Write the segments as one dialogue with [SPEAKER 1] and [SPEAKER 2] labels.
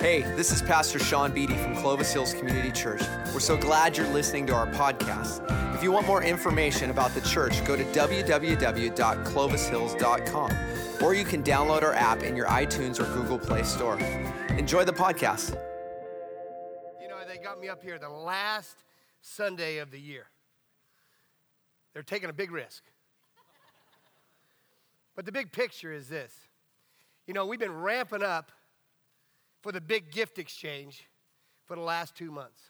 [SPEAKER 1] Hey, this is Pastor Sean Beatty from Clovis Hills Community Church. We're so glad you're listening to our podcast. If you want more information about the church, go to www.clovishills.com or you can download our app in your iTunes or Google Play Store. Enjoy the podcast.
[SPEAKER 2] You know, they got me up here the last Sunday of the year. They're taking a big risk. But the big picture is this. You know, we've been ramping up for the big gift exchange for the last two months.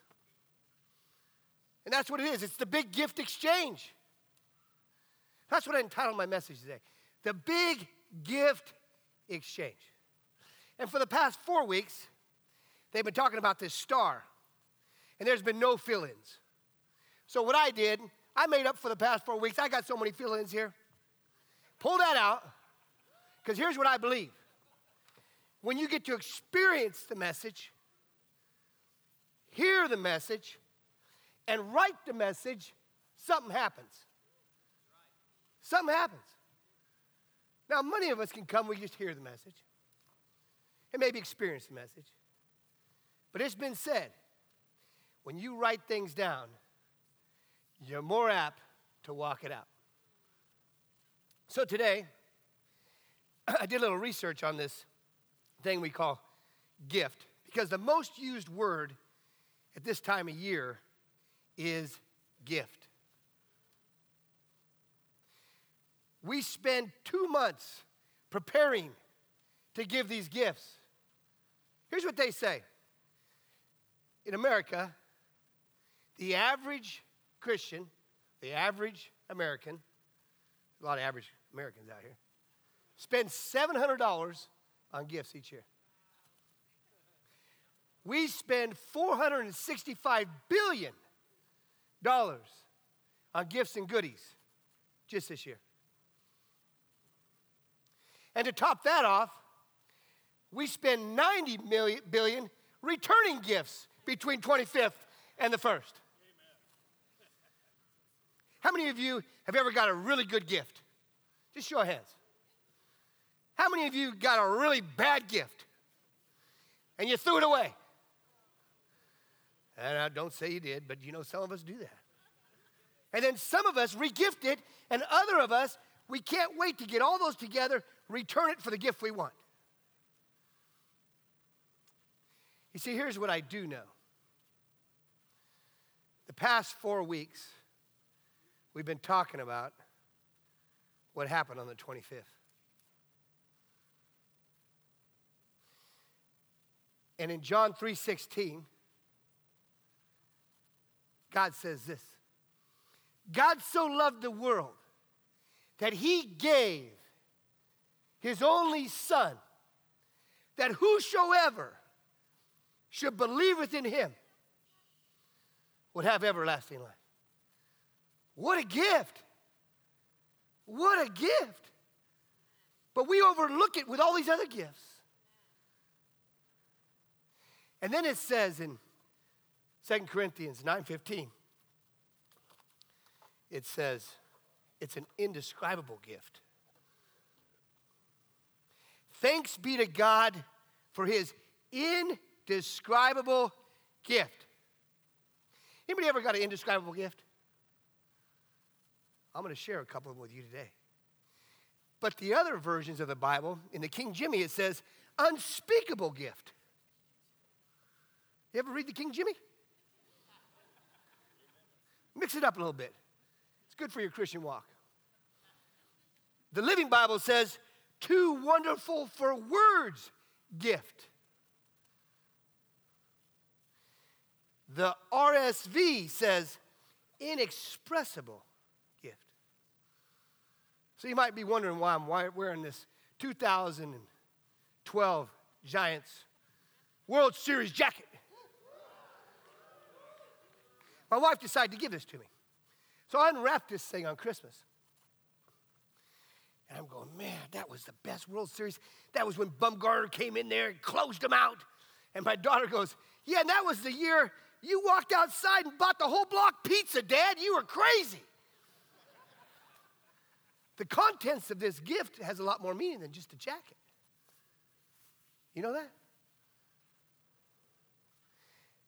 [SPEAKER 2] And that's what it is it's the big gift exchange. That's what I entitled my message today The Big Gift Exchange. And for the past four weeks, they've been talking about this star, and there's been no fill ins. So, what I did, I made up for the past four weeks. I got so many fill ins here. Pull that out, because here's what I believe when you get to experience the message, hear the message, and write the message, something happens. Something happens. Now, many of us can come, we just hear the message and maybe experience the message. But it's been said when you write things down, you're more apt to walk it out. So today, I did a little research on this thing we call gift because the most used word at this time of year is gift. We spend two months preparing to give these gifts. Here's what they say in America, the average Christian, the average American, a lot of average Americans out here, spends $700 on gifts each year. We spend $465 billion on gifts and goodies just this year. And to top that off, we spend 90 million billion returning gifts between 25th and the 1st. How many of you have ever got a really good gift? Just show of hands. How many of you got a really bad gift and you threw it away? And I don't say you did, but you know, some of us do that. And then some of us regift it, and other of us, we can't wait to get all those together, return it for the gift we want. You see, here's what I do know. The past four weeks, we've been talking about what happened on the 25th. And in John 3:16, God says this. God so loved the world that he gave his only son that whosoever should believe in him would have everlasting life. What a gift! What a gift! But we overlook it with all these other gifts. And then it says in 2 Corinthians 9:15 it says it's an indescribable gift. Thanks be to God for his indescribable gift. Anybody ever got an indescribable gift? I'm going to share a couple of them with you today. But the other versions of the Bible, in the King Jimmy, it says unspeakable gift. You ever read the King Jimmy? Mix it up a little bit. It's good for your Christian walk. The Living Bible says, too wonderful for words gift. The RSV says, inexpressible gift. So you might be wondering why I'm wearing this 2012 Giants World Series jacket. My wife decided to give this to me. So I unwrapped this thing on Christmas. And I'm going, man, that was the best World Series. That was when Bumgarner came in there and closed them out. And my daughter goes, yeah, and that was the year you walked outside and bought the whole block pizza, Dad. You were crazy. the contents of this gift has a lot more meaning than just a jacket. You know that?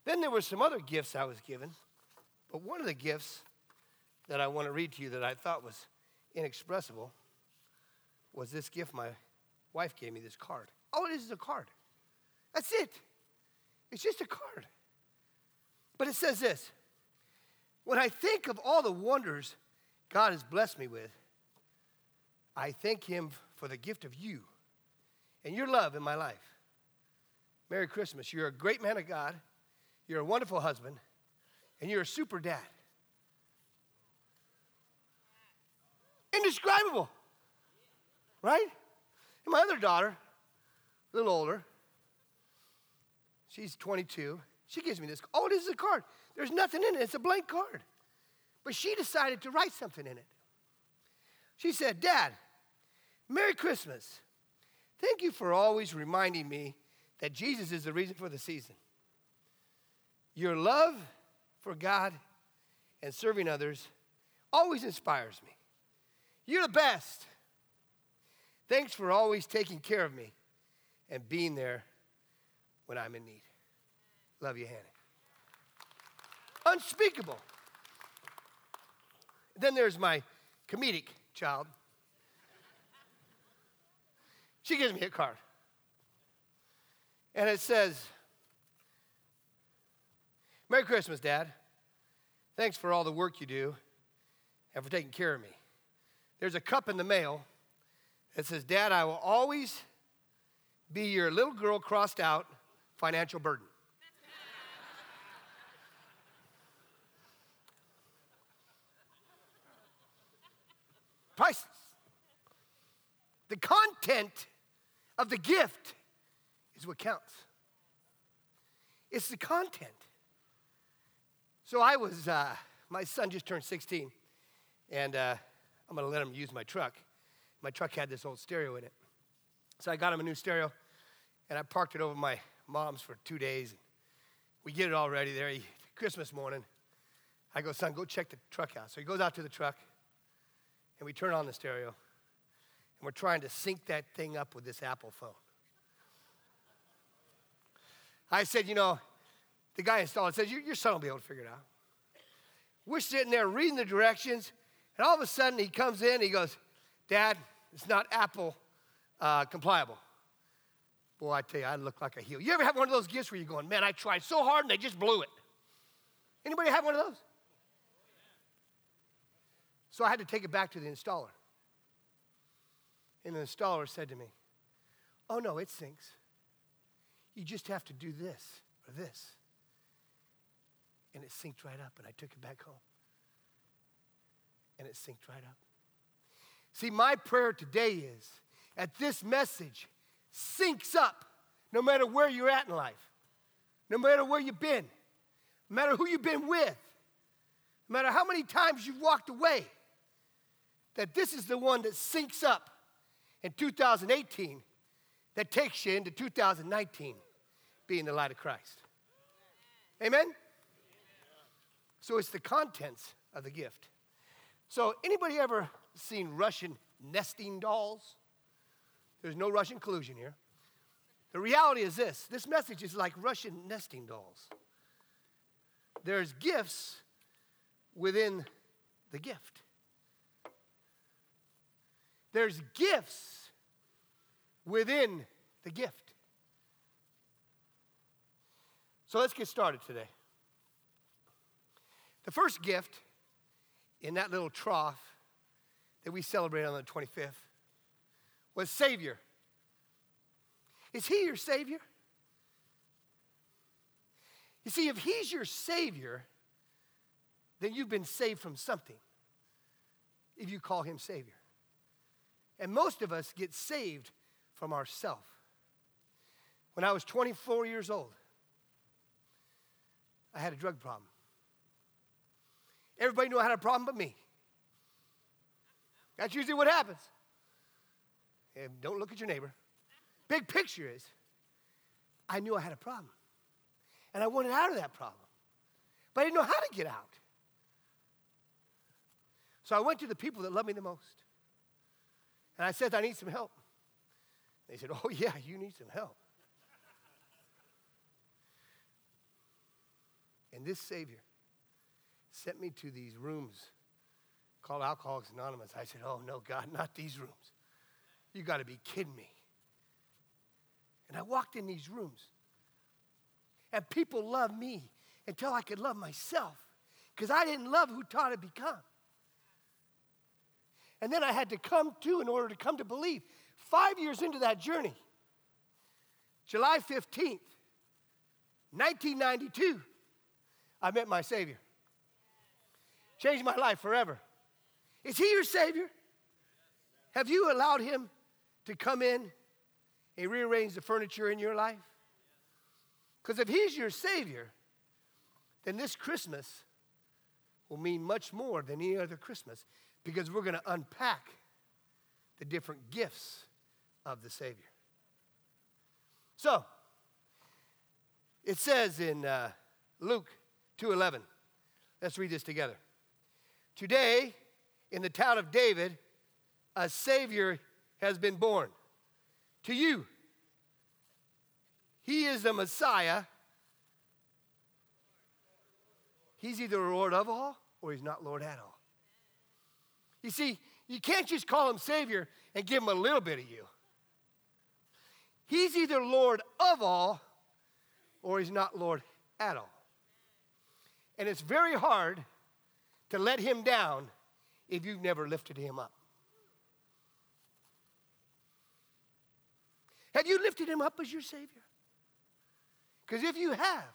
[SPEAKER 2] Then there were some other gifts I was given, but one of the gifts that I want to read to you that I thought was inexpressible was this gift my wife gave me this card. All it is is a card. That's it. It's just a card. But it says this When I think of all the wonders God has blessed me with, I thank Him for the gift of you and your love in my life. Merry Christmas. You're a great man of God, you're a wonderful husband, and you're a super dad. Indescribable. Right? And my other daughter, a little older, she's 22. She gives me this. Oh, this is a card. There's nothing in it. It's a blank card. But she decided to write something in it. She said, Dad, Merry Christmas. Thank you for always reminding me that Jesus is the reason for the season. Your love for God and serving others always inspires me. You're the best. Thanks for always taking care of me and being there when I'm in need. Love you, Hannah. Unspeakable. Then there's my comedic child. She gives me a card. And it says, Merry Christmas, Dad. Thanks for all the work you do and for taking care of me. There's a cup in the mail that says, Dad, I will always be your little girl crossed out financial burden. Priceless. The content of the gift is what counts. It's the content. So I was, uh, my son just turned 16, and uh, I'm gonna let him use my truck. My truck had this old stereo in it. So I got him a new stereo, and I parked it over my mom's for two days. We get it all ready there. Christmas morning, I go, son, go check the truck out. So he goes out to the truck, and we turn on the stereo, and we're trying to sync that thing up with this Apple phone. I said, you know, the guy installed it says, your son will be able to figure it out. We're sitting there reading the directions, and all of a sudden he comes in, he goes, Dad, it's not Apple uh, compliable. Boy, I tell you, I look like a heel. You ever have one of those gifts where you're going, man, I tried so hard and they just blew it? Anybody have one of those? So I had to take it back to the installer. And the installer said to me, Oh, no, it sinks. You just have to do this or this. And it synced right up, and I took it back home. And it synced right up. See, my prayer today is at this message syncs up no matter where you're at in life, no matter where you've been, no matter who you've been with, no matter how many times you've walked away, that this is the one that syncs up in 2018 that takes you into 2019 being the light of Christ. Amen? So it's the contents of the gift. So anybody ever seen Russian nesting dolls? There's no Russian collusion here. The reality is this this message is like Russian nesting dolls. There's gifts within the gift. There's gifts within the gift. So let's get started today. The first gift in that little trough that we celebrate on the 25th was Savior. Is He your Savior? You see, if He's your Savior, then you've been saved from something if you call Him Savior. And most of us get saved from ourself. When I was 24 years old, I had a drug problem. Everybody knew I had a problem but me. That's usually what happens. And don't look at your neighbor. Big picture is, I knew I had a problem. And I wanted out of that problem. But I didn't know how to get out. So I went to the people that love me the most. And I said, I need some help. They said, Oh, yeah, you need some help. And this Savior sent me to these rooms called Alcoholics Anonymous. I said, Oh, no, God, not these rooms. You got to be kidding me. And I walked in these rooms, and people loved me until I could love myself because I didn't love who taught to become. And then I had to come to in order to come to believe. Five years into that journey, July 15th, 1992, I met my Savior. Changed my life forever. Is He your Savior? Have you allowed Him to come in and rearrange the furniture in your life? Because if He's your Savior, then this Christmas will mean much more than any other Christmas because we're going to unpack the different gifts of the Savior. So, it says in uh, Luke 2:11. Let's read this together. Today, in the town of David, a Savior has been born. To you, He is the Messiah. He's either Lord of all or He's not Lord at all. You see, you can't just call Him Savior and give Him a little bit of you. He's either Lord of all or He's not Lord at all. And it's very hard to let Him down if you've never lifted Him up. Have you lifted Him up as your Savior? Because if you have,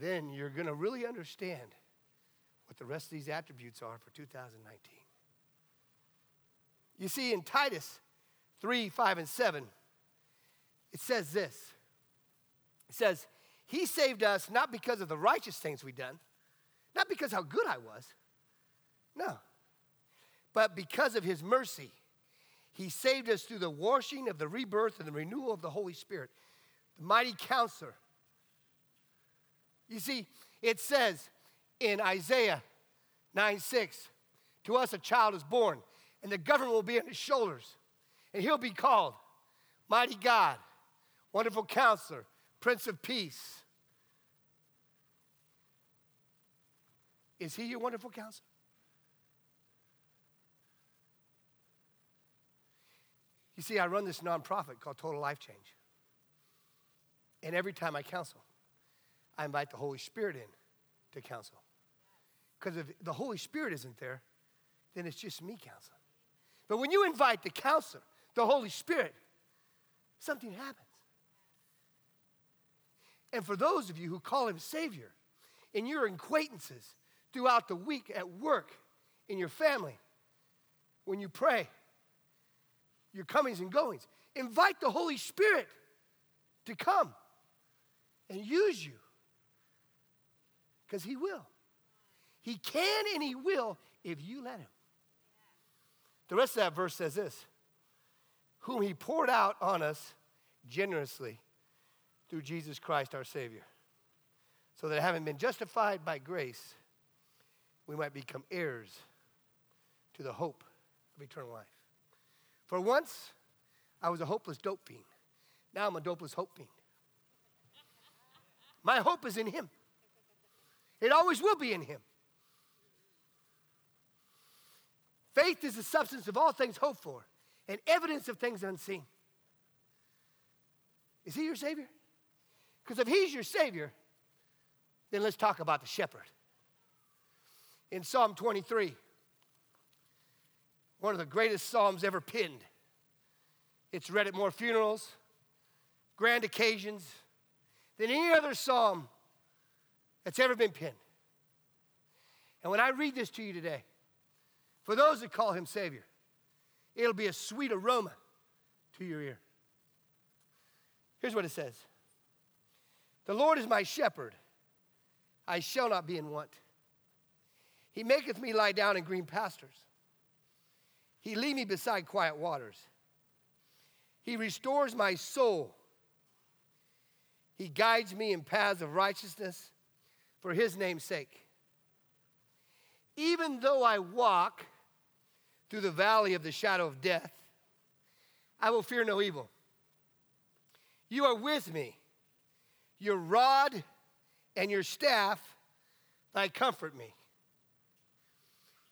[SPEAKER 2] then you're going to really understand what the rest of these attributes are for 2019. You see, in Titus 3 5 and 7, it says this it says, He saved us not because of the righteous things we've done, not because how good I was, no, but because of His mercy. He saved us through the washing of the rebirth and the renewal of the Holy Spirit, the mighty counselor. You see, it says in Isaiah 9 6, to us a child is born, and the government will be on his shoulders, and he'll be called Mighty God, Wonderful Counselor, Prince of Peace. Is he your wonderful counselor? You see, I run this nonprofit called Total Life Change. And every time I counsel, I invite the Holy Spirit in to counsel. Because if the Holy Spirit isn't there, then it's just me counseling. But when you invite the counselor, the Holy Spirit, something happens. And for those of you who call him Savior, in your acquaintances throughout the week at work, in your family, when you pray, your comings and goings, invite the Holy Spirit to come and use you because he will. He can and he will if you let him. The rest of that verse says this whom he poured out on us generously through Jesus Christ our Savior, so that having been justified by grace, we might become heirs to the hope of eternal life. For once, I was a hopeless dope fiend. Now I'm a dopeless hope fiend. My hope is in Him. It always will be in Him. Faith is the substance of all things hoped for and evidence of things unseen. Is He your Savior? Because if He's your Savior, then let's talk about the shepherd. In Psalm 23, one of the greatest Psalms ever penned, it's read at more funerals, grand occasions than any other Psalm that's ever been penned. And when I read this to you today, for those that call him Savior, it'll be a sweet aroma to your ear. Here's what it says The Lord is my shepherd, I shall not be in want. He maketh me lie down in green pastures. He lead me beside quiet waters. He restores my soul. He guides me in paths of righteousness for his name's sake. Even though I walk through the valley of the shadow of death, I will fear no evil. You are with me. Your rod and your staff, thy comfort me.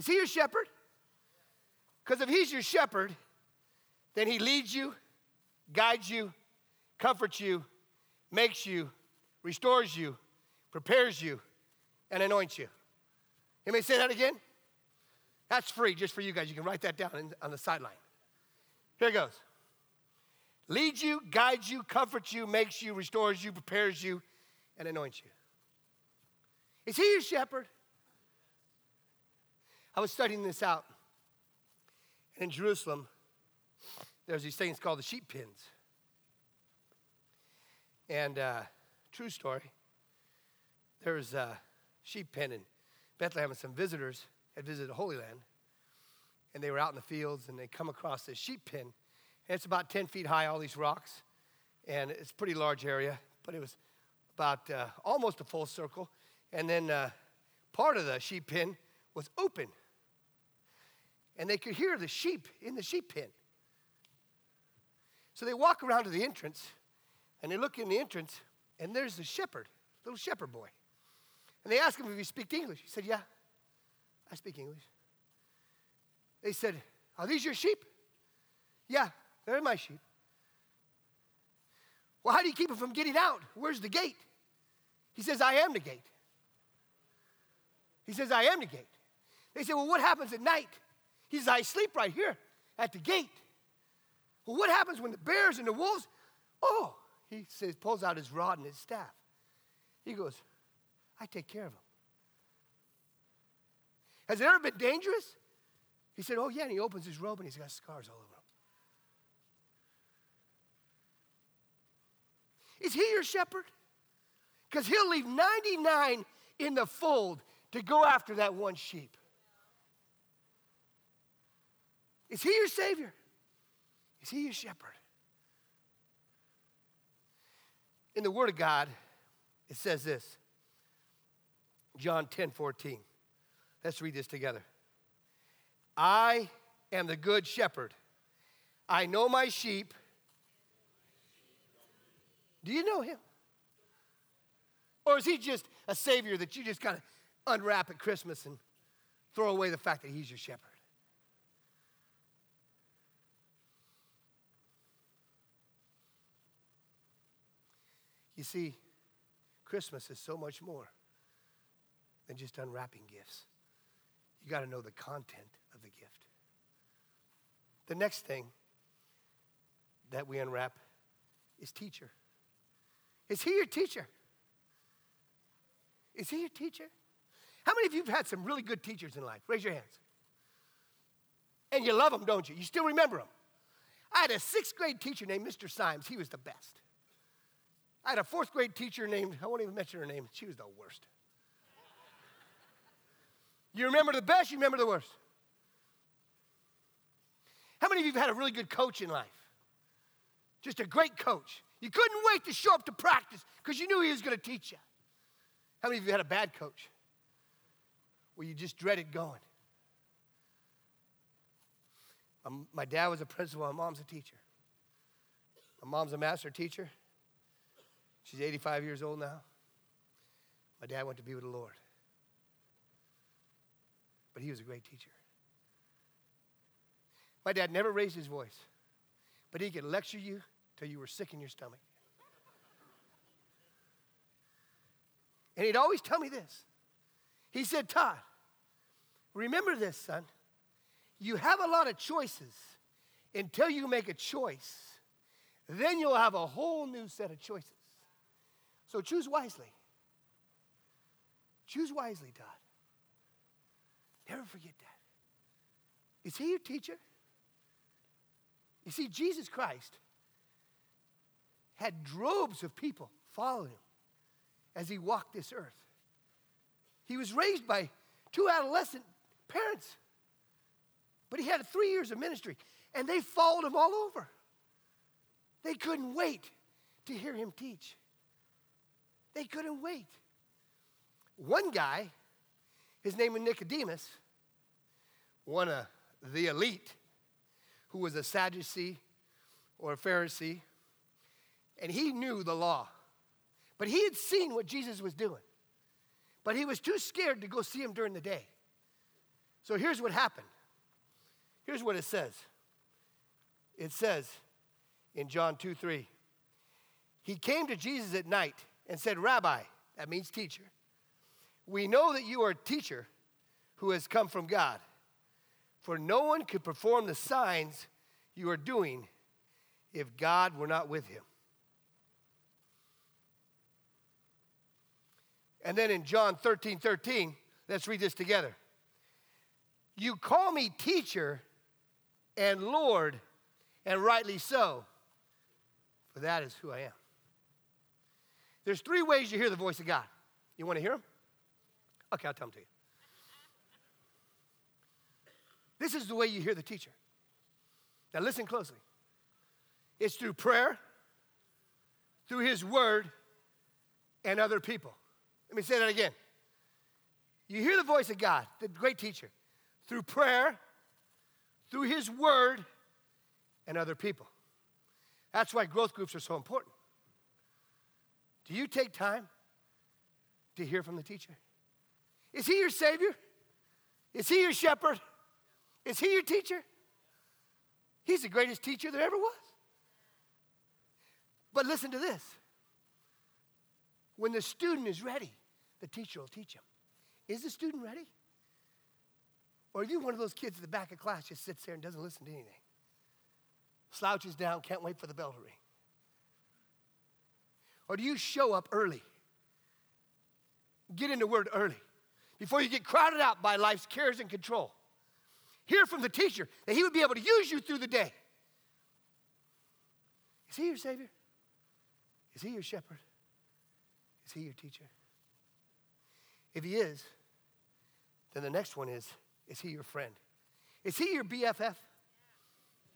[SPEAKER 2] Is he your shepherd? Because if he's your shepherd, then he leads you, guides you, comforts you, makes you, restores you, prepares you, and anoints you. You may say that again? That's free just for you guys. You can write that down on the sideline. Here it goes leads you, guides you, comforts you, makes you, restores you, prepares you, and anoints you. Is he your shepherd? I was studying this out. In Jerusalem, there's these things called the sheep pens. And uh, true story, there was a sheep pen in Bethlehem, and some visitors had visited the Holy Land. And they were out in the fields, and they come across this sheep pen. And it's about 10 feet high, all these rocks. And it's a pretty large area, but it was about uh, almost a full circle. And then uh, part of the sheep pen was open. And they could hear the sheep in the sheep pen. So they walk around to the entrance and they look in the entrance, and there's the shepherd, little shepherd boy. And they ask him if he speaks English. He said, Yeah, I speak English. They said, Are these your sheep? Yeah, they're my sheep. Well, how do you keep them from getting out? Where's the gate? He says, I am the gate. He says, I am the gate. They say, Well, what happens at night? He says, I sleep right here at the gate. Well, what happens when the bears and the wolves? Oh, he says, pulls out his rod and his staff. He goes, I take care of them. Has it ever been dangerous? He said, Oh, yeah. And he opens his robe and he's got scars all over him. Is he your shepherd? Because he'll leave 99 in the fold to go after that one sheep. Is he your Savior? Is he your shepherd? In the Word of God, it says this John 10 14. Let's read this together. I am the good shepherd. I know my sheep. Do you know him? Or is he just a savior that you just kind of unwrap at Christmas and throw away the fact that he's your shepherd? You see, Christmas is so much more than just unwrapping gifts. You got to know the content of the gift. The next thing that we unwrap is teacher. Is he your teacher? Is he your teacher? How many of you have had some really good teachers in life? Raise your hands. And you love them, don't you? You still remember them. I had a sixth grade teacher named Mr. Symes. He was the best. I had a fourth grade teacher named, I won't even mention her name, she was the worst. You remember the best, you remember the worst. How many of you have had a really good coach in life? Just a great coach. You couldn't wait to show up to practice because you knew he was going to teach you. How many of you had a bad coach where you just dreaded going? Um, my dad was a principal, my mom's a teacher. My mom's a master teacher. She's 85 years old now. My dad went to be with the Lord. But he was a great teacher. My dad never raised his voice, but he could lecture you till you were sick in your stomach. And he'd always tell me this. He said, Todd, remember this, son. You have a lot of choices until you make a choice. Then you'll have a whole new set of choices. So choose wisely. Choose wisely, Todd. Never forget that. Is he your teacher? You see, Jesus Christ had droves of people following him. as he walked this earth. He was raised by two adolescent parents, but he had three years of ministry, and they followed him all over. They couldn't wait to hear him teach. They couldn't wait. One guy, his name was Nicodemus, one of the elite, who was a Sadducee or a Pharisee, and he knew the law. But he had seen what Jesus was doing. But he was too scared to go see him during the day. So here's what happened. Here's what it says. It says in John 2 3, he came to Jesus at night and said, Rabbi, that means teacher, we know that you are a teacher who has come from God, for no one could perform the signs you are doing if God were not with him. And then in John 13 13, let's read this together. You call me teacher and Lord, and rightly so, for that is who I am. There's three ways you hear the voice of God. You want to hear them? Okay, I'll tell them to you. This is the way you hear the teacher. Now, listen closely. It's through prayer, through his word, and other people. Let me say that again. You hear the voice of God, the great teacher, through prayer, through his word, and other people. That's why growth groups are so important. Do you take time to hear from the teacher? Is he your Savior? Is he your shepherd? Is he your teacher? He's the greatest teacher there ever was. But listen to this when the student is ready, the teacher will teach him. Is the student ready? Or are you one of those kids at the back of class just sits there and doesn't listen to anything? Slouches down, can't wait for the bell to ring. Or do you show up early? Get into word early before you get crowded out by life's cares and control. Hear from the teacher that he would be able to use you through the day. Is he your Savior? Is he your shepherd? Is he your teacher? If he is, then the next one is is he your friend? Is he your BFF?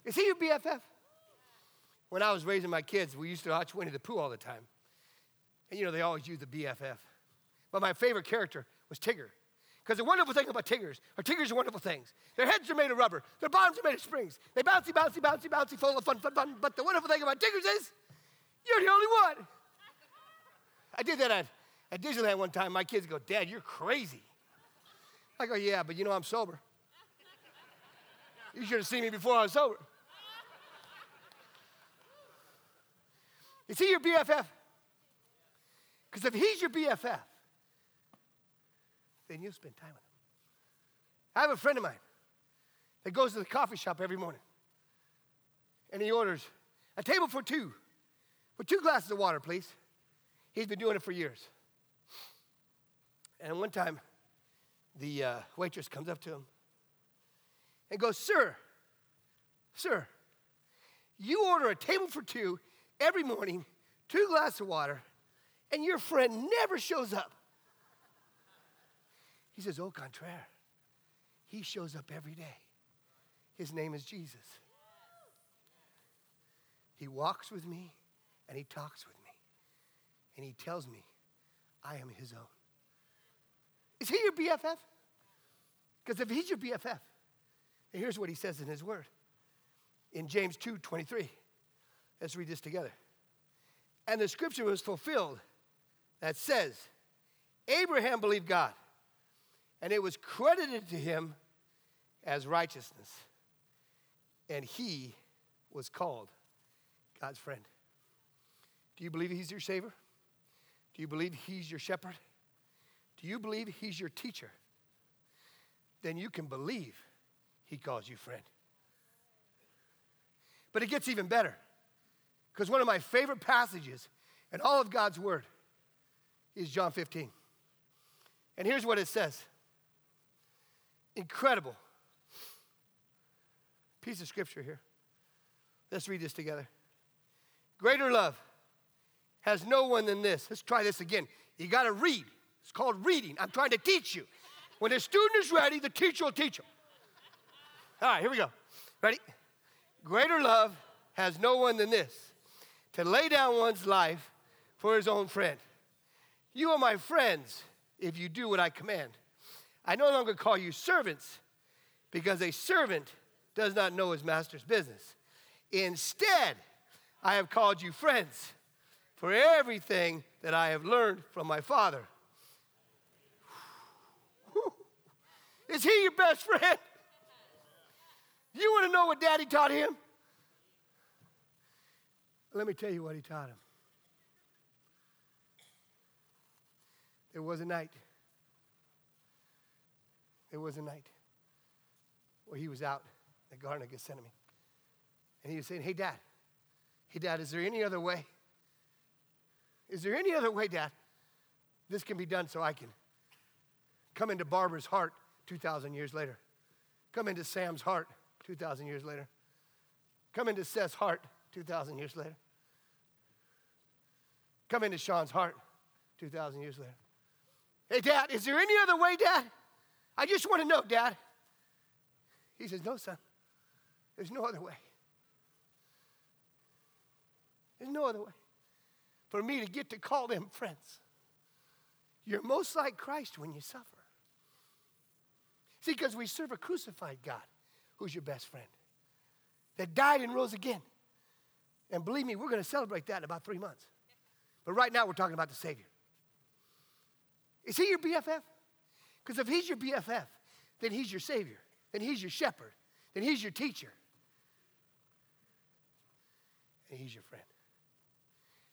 [SPEAKER 2] Is he your BFF? When I was raising my kids, we used to watch Winnie the Pooh all the time. And you know, they always use the BFF. But my favorite character was Tigger. Because the wonderful thing about Tiggers are Tiggers are wonderful things. Their heads are made of rubber, their bottoms are made of springs. They bouncy, bouncy, bouncy, bouncy, full of fun, fun, fun. But the wonderful thing about Tiggers is you're the only one. I did that at, at Disneyland one time. My kids go, Dad, you're crazy. I go, yeah, but you know I'm sober. You should have seen me before I was sober. You see your BFF? Because if he's your BFF, then you'll spend time with him. I have a friend of mine that goes to the coffee shop every morning and he orders a table for two with two glasses of water, please. He's been doing it for years. And one time, the uh, waitress comes up to him and goes, Sir, sir, you order a table for two every morning, two glasses of water, and your friend never shows up. He says, Au contraire, he shows up every day. His name is Jesus. He walks with me and he talks with me and he tells me I am his own. Is he your BFF? Because if he's your BFF, here's what he says in his word. In James 2 23. Let's read this together. And the scripture was fulfilled that says, Abraham believed God, and it was credited to him as righteousness, and he was called God's friend. Do you believe he's your Savior? Do you believe he's your shepherd? Do you believe he's your teacher? Then you can believe he calls you friend. But it gets even better. Because one of my favorite passages in all of God's Word is John 15. And here's what it says incredible piece of scripture here. Let's read this together. Greater love has no one than this. Let's try this again. You got to read. It's called reading. I'm trying to teach you. When the student is ready, the teacher will teach him. All right, here we go. Ready? Greater love has no one than this to lay down one's life for his own friend. You are my friends if you do what I command. I no longer call you servants because a servant does not know his master's business. Instead, I have called you friends for everything that I have learned from my Father. Is he your best friend? You want to know what daddy taught him? Let me tell you what he taught him. There was a night. It was a night where he was out the Garden of Gethsemane. And he was saying, Hey, Dad, hey, Dad, is there any other way? Is there any other way, Dad, this can be done so I can come into Barbara's heart 2,000 years later? Come into Sam's heart 2,000 years later? Come into Seth's heart 2,000 years later? Come into Sean's heart 2,000 years later? Hey, Dad, is there any other way, Dad? I just want to know, Dad. He says, No, son. There's no other way. There's no other way for me to get to call them friends. You're most like Christ when you suffer. See, because we serve a crucified God who's your best friend that died and rose again. And believe me, we're going to celebrate that in about three months. But right now, we're talking about the Savior. Is he your BFF? Because if he's your BFF, then he's your Savior, then he's your shepherd, then he's your teacher, and he's your friend.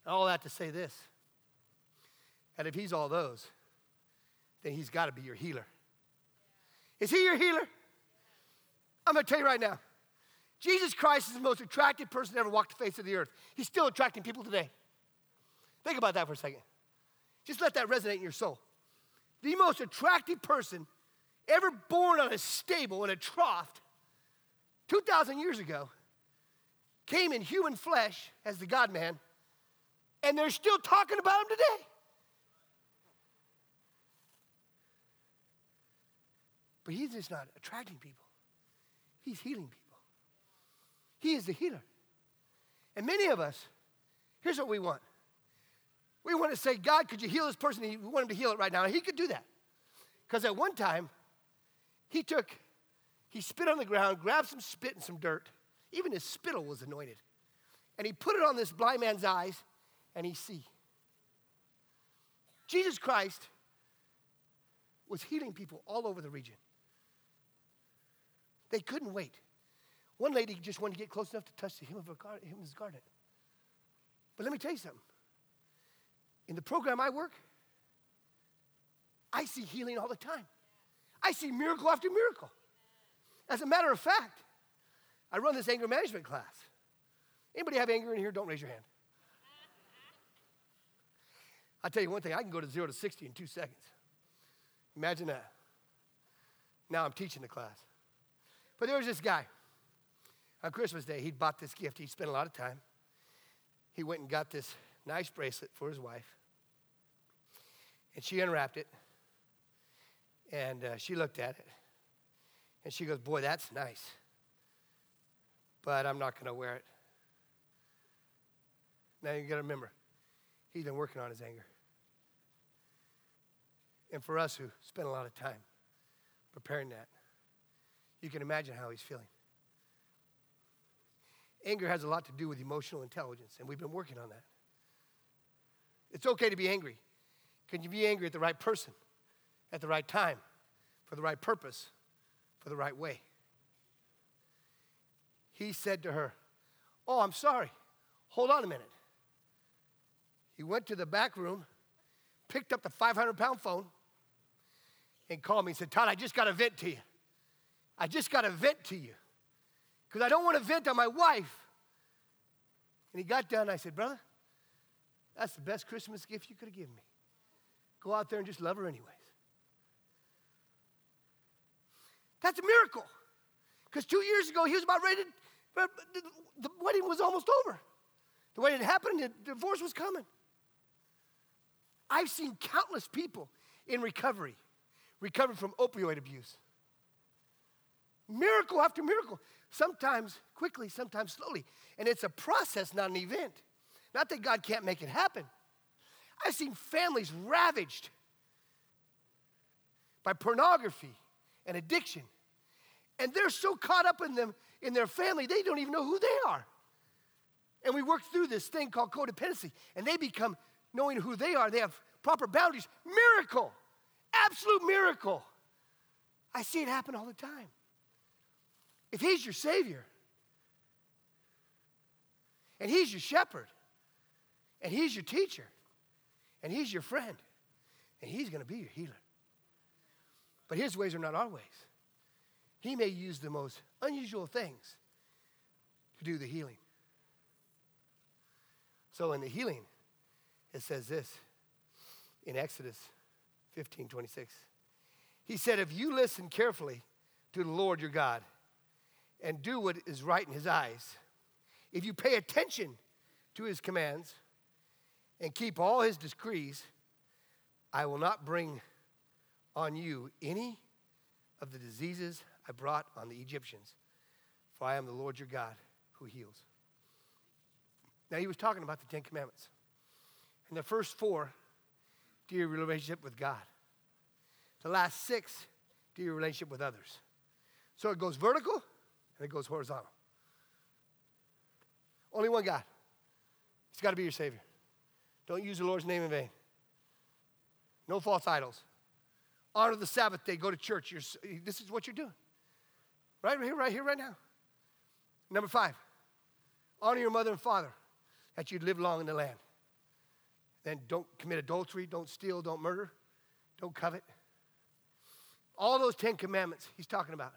[SPEAKER 2] And all that to say this that if he's all those, then he's got to be your healer. Is he your healer? I'm going to tell you right now. Jesus Christ is the most attractive person to ever walked the face of the earth. He's still attracting people today. Think about that for a second. Just let that resonate in your soul the most attractive person ever born on a stable in a trough 2,000 years ago came in human flesh as the God man, and they're still talking about him today. But he's just not attracting people, he's healing people. He is the healer. And many of us, here's what we want we want to say, God, could you heal this person? We want him to heal it right now. And he could do that. Because at one time, he took, he spit on the ground, grabbed some spit and some dirt. Even his spittle was anointed. And he put it on this blind man's eyes, and he see. Jesus Christ was healing people all over the region. They couldn't wait. One lady just wanted to get close enough to touch the hem of, hem of his garment. But let me tell you something. In the program I work, I see healing all the time. I see miracle after miracle. As a matter of fact, I run this anger management class. Anybody have anger in here? Don't raise your hand. I'll tell you one thing, I can go to zero to 60 in two seconds. Imagine that. Now I'm teaching the class. But there was this guy. On Christmas Day, he'd bought this gift. He'd spent a lot of time. He went and got this nice bracelet for his wife. And she unwrapped it. And uh, she looked at it. And she goes, Boy, that's nice. But I'm not going to wear it. Now you got to remember, he's been working on his anger. And for us who spend a lot of time preparing that, you can imagine how he's feeling. Anger has a lot to do with emotional intelligence, and we've been working on that. It's okay to be angry. Can you be angry at the right person, at the right time, for the right purpose, for the right way? He said to her, Oh, I'm sorry. Hold on a minute. He went to the back room, picked up the 500 pound phone, and called me and said, Todd, I just got to vent to you. I just got to vent to you because I don't want to vent on my wife. And he got down and I said, Brother, that's the best Christmas gift you could have given me. Go out there and just love her anyways. That's a miracle. Because two years ago, he was about ready to, the wedding was almost over. The wedding happened, the divorce was coming. I've seen countless people in recovery, recovered from opioid abuse. Miracle after miracle, sometimes quickly, sometimes slowly. And it's a process, not an event. Not that God can't make it happen. I've seen families ravaged by pornography and addiction. And they're so caught up in them in their family, they don't even know who they are. And we work through this thing called codependency, and they become knowing who they are. They have proper boundaries. Miracle, absolute miracle. I see it happen all the time. If He's your Savior, and He's your shepherd, and He's your teacher, and He's your friend, and He's going to be your healer. But His ways are not our ways. He may use the most unusual things to do the healing. So in the healing, it says this in Exodus 15 26. He said, If you listen carefully to the Lord your God and do what is right in his eyes, if you pay attention to his commands and keep all his decrees, I will not bring on you any of the diseases I brought on the Egyptians, for I am the Lord your God who heals. Now, he was talking about the Ten Commandments. And the first four do your relationship with God. The last six do your relationship with others. So it goes vertical and it goes horizontal. Only one God. He's got to be your Savior. Don't use the Lord's name in vain. No false idols. Honor the Sabbath day. Go to church. You're, this is what you're doing. Right here, right here, right now. Number five, honor your mother and father that you'd live long in the land. Then don't commit adultery, don't steal, don't murder, don't covet. All those Ten Commandments he's talking about.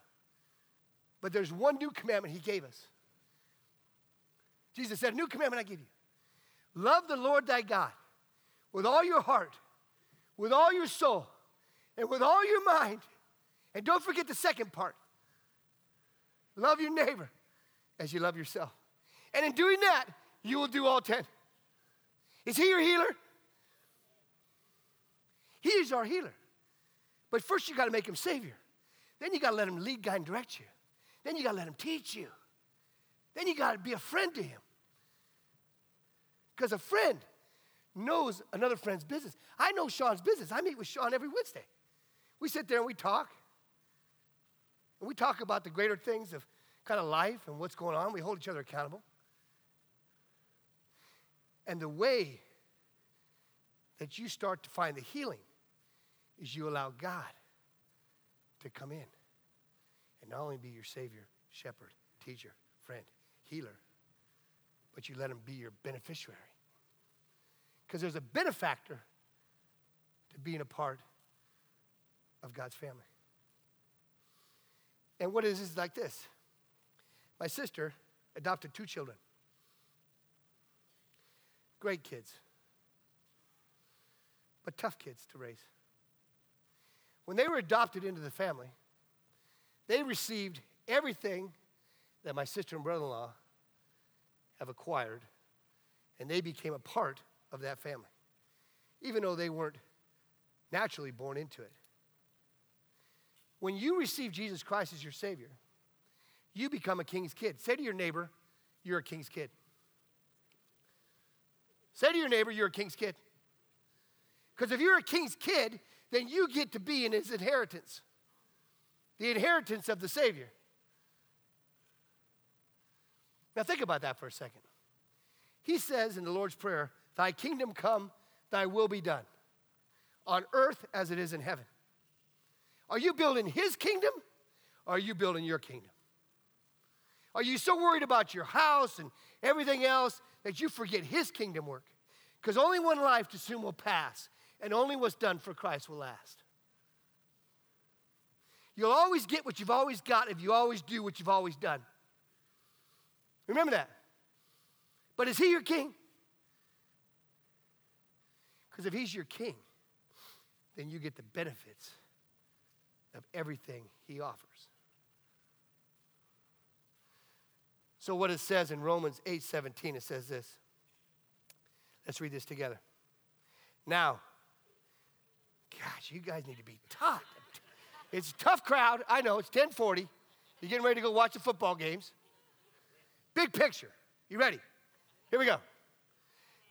[SPEAKER 2] But there's one new commandment he gave us. Jesus said, New commandment I give you. Love the Lord thy God with all your heart, with all your soul, and with all your mind. And don't forget the second part love your neighbor as you love yourself. And in doing that, you will do all 10. Is he your healer? He is our healer. But first, you got to make him Savior. Then you got to let him lead, guide, and direct you. Then you got to let him teach you. Then you got to be a friend to him. Because a friend knows another friend's business. I know Sean's business. I meet with Sean every Wednesday. We sit there and we talk. And we talk about the greater things of kind of life and what's going on. We hold each other accountable. And the way that you start to find the healing is you allow God to come in and not only be your Savior, shepherd, teacher, friend, healer, but you let him be your beneficiary. Because there's a benefactor to being a part of God's family. And what is this like this? My sister adopted two children. Great kids, but tough kids to raise. When they were adopted into the family, they received everything that my sister and brother in law have acquired, and they became a part of that family, even though they weren't naturally born into it. When you receive Jesus Christ as your Savior, you become a king's kid. Say to your neighbor, You're a king's kid. Say to your neighbor, You're a king's kid. Because if you're a king's kid, then you get to be in his inheritance the inheritance of the Savior. Now, think about that for a second. He says in the Lord's Prayer, Thy kingdom come, thy will be done, on earth as it is in heaven. Are you building his kingdom or are you building your kingdom? Are you so worried about your house and everything else that you forget his kingdom work? Because only one life to soon will pass, and only what's done for Christ will last. You'll always get what you've always got if you always do what you've always done. Remember that. But is he your king? Because if he's your king, then you get the benefits of everything he offers. So what it says in Romans 8 17, it says this. Let's read this together. Now, Gosh, you guys need to be taught. It's a tough crowd. I know, it's 1040. You're getting ready to go watch the football games. Big picture. You ready? Here we go.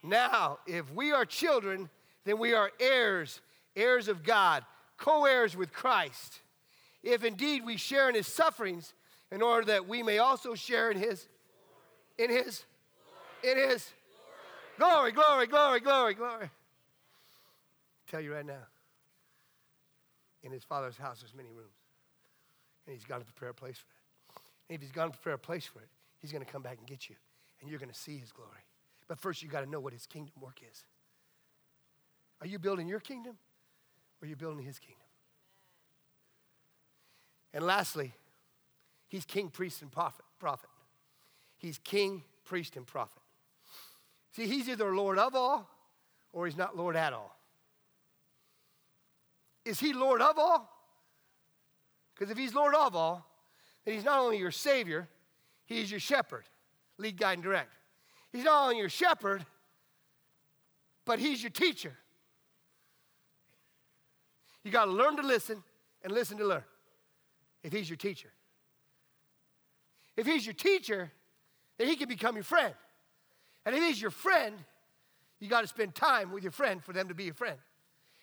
[SPEAKER 2] Now, if we are children, then we are heirs, heirs of God, co heirs with Christ. If indeed we share in his sufferings, in order that we may also share in his, in his, in his glory, glory, glory, glory, glory. Tell you right now, in his father's house, there's many rooms. And he's gone to prepare a place for it. And if he's gone to prepare a place for it, he's going to come back and get you. And you're going to see his glory. But first, you got to know what his kingdom work is. Are you building your kingdom or are you building his kingdom? And lastly, he's king, priest, and prophet. prophet. He's king, priest, and prophet. See, he's either Lord of all or he's not Lord at all. Is he Lord of all? Because if he's Lord of all, then he's not only your Savior, he's your shepherd, lead, guide, and direct. He's not only your shepherd, but he's your teacher. You got to learn to listen and listen to learn if he's your teacher. If he's your teacher, then he can become your friend. And if he's your friend, you got to spend time with your friend for them to be your friend.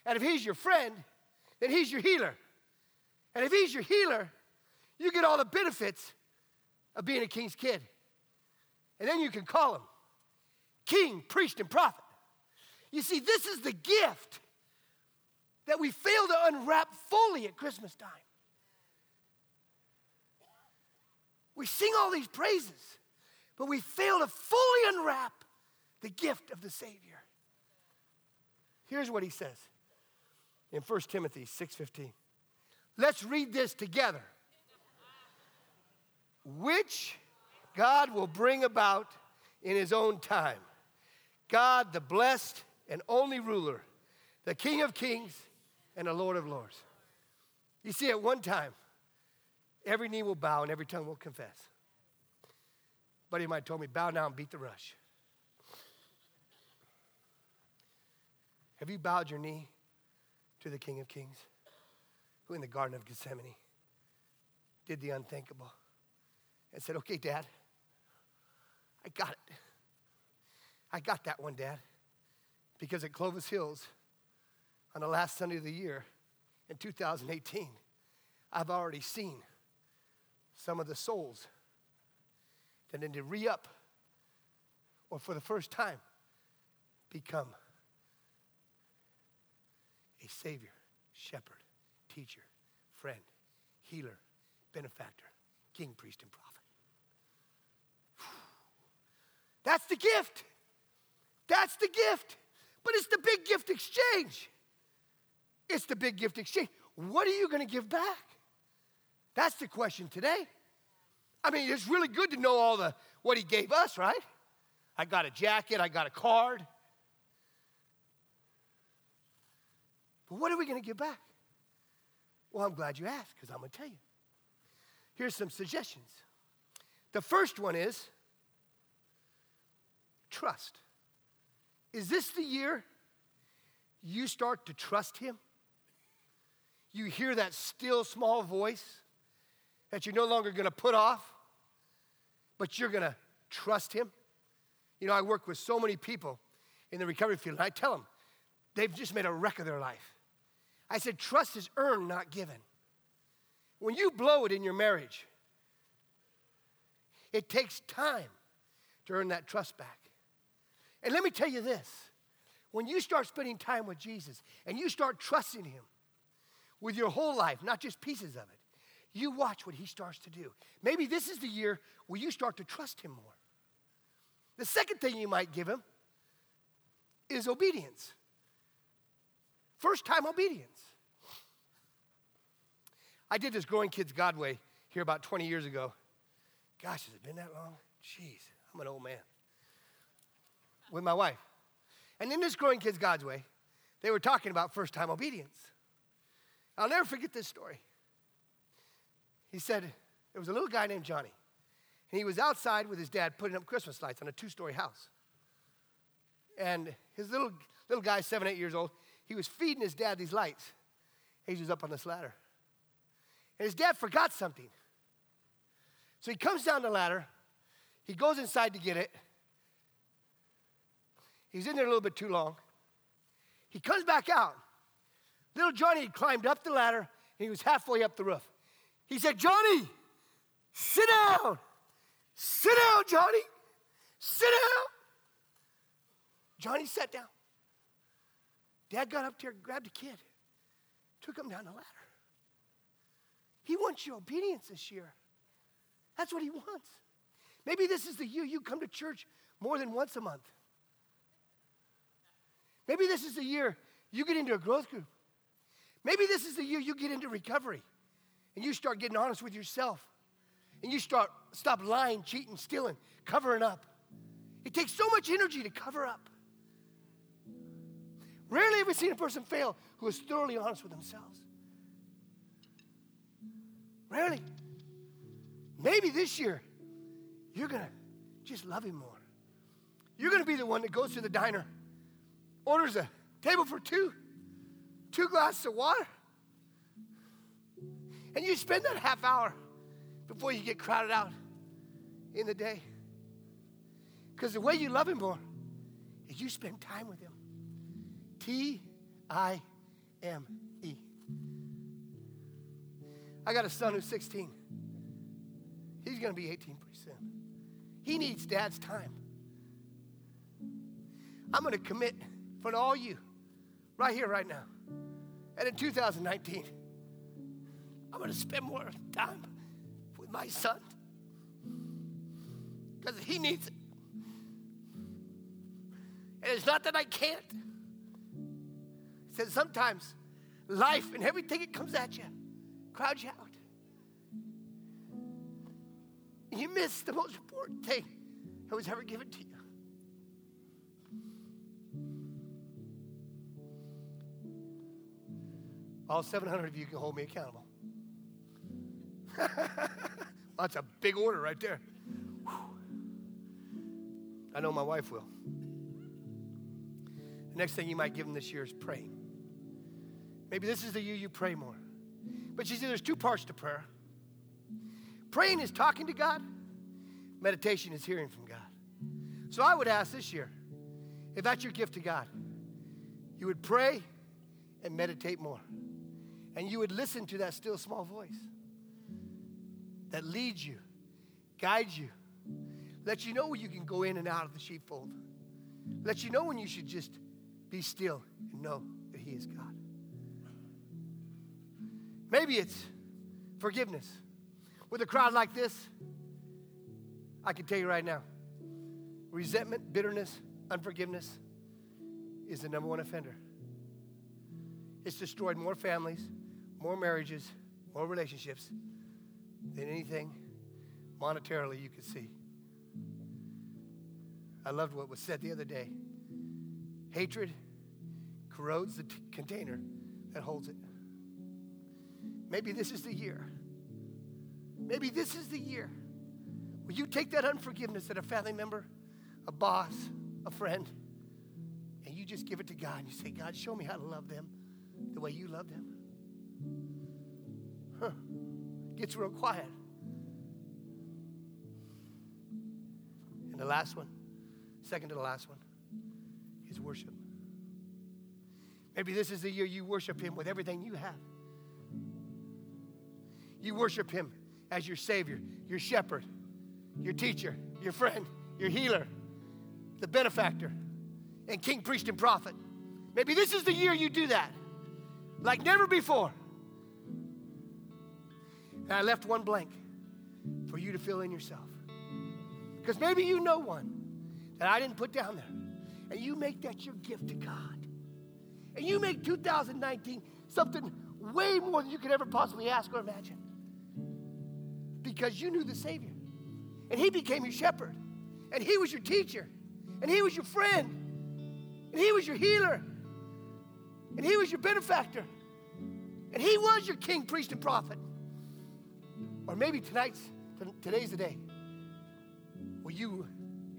[SPEAKER 2] And if he's your friend, then he's your healer. And if he's your healer, you get all the benefits of being a king's kid. And then you can call him king, priest, and prophet. You see, this is the gift that we fail to unwrap fully at Christmas time. We sing all these praises, but we fail to fully unwrap the gift of the Savior. Here's what he says in 1 Timothy 6:15. Let's read this together. Which God will bring about in his own time. God, the blessed and only ruler, the King of kings and the Lord of lords. You see, at one time, every knee will bow and every tongue will confess. buddy of mine told me, bow now and beat the rush. Have you bowed your knee to the King of Kings, who in the Garden of Gethsemane did the unthinkable and said, Okay, Dad, I got it. I got that one, Dad. Because at Clovis Hills, on the last Sunday of the year in 2018, I've already seen some of the souls that need to re up or for the first time become a Savior, shepherd, teacher, friend, healer, benefactor, king, priest, and prophet. That's the gift. That's the gift. But it's the big gift exchange. It's the big gift exchange. What are you going to give back? That's the question today. I mean, it's really good to know all the what he gave us, right? I got a jacket, I got a card. But what are we going to give back? Well, I'm glad you asked because I'm going to tell you. Here's some suggestions. The first one is trust. Is this the year you start to trust Him? You hear that still small voice that you're no longer going to put off, but you're going to trust Him? You know, I work with so many people in the recovery field, and I tell them they've just made a wreck of their life. I said, trust is earned, not given. When you blow it in your marriage, it takes time to earn that trust back. And let me tell you this when you start spending time with Jesus and you start trusting Him with your whole life, not just pieces of it, you watch what He starts to do. Maybe this is the year where you start to trust Him more. The second thing you might give Him is obedience. First time obedience. I did this Growing Kids God way here about 20 years ago. Gosh, has it been that long? Jeez, I'm an old man. With my wife. And in this Growing Kids God's way, they were talking about first time obedience. I'll never forget this story. He said, there was a little guy named Johnny, and he was outside with his dad putting up Christmas lights on a two story house. And his little, little guy, seven, eight years old, he was feeding his dad these lights. He was up on this ladder. And his dad forgot something. So he comes down the ladder. He goes inside to get it. He's in there a little bit too long. He comes back out. Little Johnny had climbed up the ladder and he was halfway up the roof. He said, Johnny, sit down. Sit down, Johnny. Sit down. Johnny sat down. Dad got up there, grabbed the kid, took him down the ladder. He wants your obedience this year. That's what he wants. Maybe this is the year you come to church more than once a month. Maybe this is the year you get into a growth group. Maybe this is the year you get into recovery and you start getting honest with yourself and you start stop lying, cheating, stealing, covering up. It takes so much energy to cover up. Rarely have we seen a person fail who is thoroughly honest with themselves. Rarely. Maybe this year you're going to just love him more. You're going to be the one that goes to the diner, orders a table for two, two glasses of water, and you spend that half hour before you get crowded out in the day. Because the way you love him more is you spend time with him. T I M E. I got a son who's 16. He's going to be 18 pretty soon. He needs dad's time. I'm going to commit for all you right here, right now. And in 2019, I'm going to spend more time with my son because he needs it. And it's not that I can't. It says sometimes life and everything that comes at you crowds you out. You miss the most important thing that was ever given to you. All 700 of you can hold me accountable. That's a big order right there. Whew. I know my wife will. The next thing you might give them this year is praying. Maybe this is the year you pray more. But you see, there's two parts to prayer. Praying is talking to God, meditation is hearing from God. So I would ask this year if that's your gift to God, you would pray and meditate more. And you would listen to that still small voice that leads you, guides you, lets you know when you can go in and out of the sheepfold, lets you know when you should just be still and know that He is God. Maybe it's forgiveness. With a crowd like this, I can tell you right now resentment, bitterness, unforgiveness is the number one offender. It's destroyed more families, more marriages, more relationships than anything monetarily you could see. I loved what was said the other day. Hatred corrodes the t- container that holds it. Maybe this is the year. Maybe this is the year where you take that unforgiveness that a family member, a boss, a friend, and you just give it to God and you say, God, show me how to love them the way you love him? Huh. Gets real quiet. And the last one, second to the last one, is worship. Maybe this is the year you worship Him with everything you have. You worship Him as your Savior, your shepherd, your teacher, your friend, your healer, the benefactor, and King, priest, and prophet. Maybe this is the year you do that like never before. And I left one blank for you to fill in yourself. Because maybe you know one that I didn't put down there. And you make that your gift to God. And you make 2019 something way more than you could ever possibly ask or imagine. Because you knew the Savior. And He became your shepherd. And He was your teacher. And He was your friend. And He was your healer. And He was your benefactor. And He was your king, priest, and prophet. Or maybe tonight's today's the day where you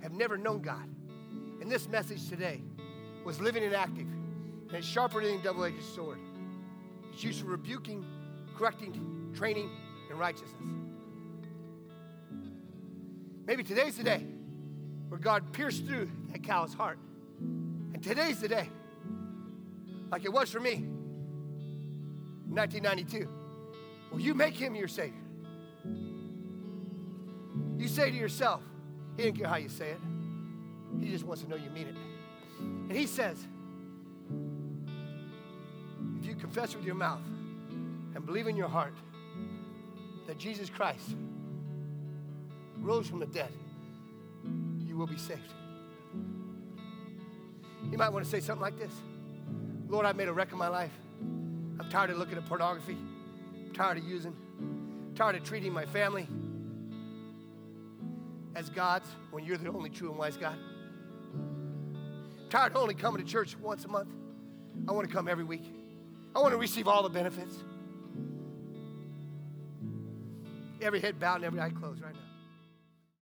[SPEAKER 2] have never known God. And this message today was living and active and it's sharper than a double edged sword. It's used for rebuking, correcting, training in righteousness. Maybe today's the day where God pierced through that cow's heart. And today's the day, like it was for me in 1992. Will you make him your Savior? You say to yourself, He didn't care how you say it, He just wants to know you mean it. And He says, if you confess with your mouth and believe in your heart that Jesus Christ rose from the dead, you will be saved. You might want to say something like this Lord, I've made a wreck of my life. I'm tired of looking at pornography. I'm tired of using. I'm tired of treating my family as gods when you're the only true and wise God. I'm tired of only coming to church once a month. I want to come every week. I want to receive all the benefits. Every head bowed and every eye closed right now.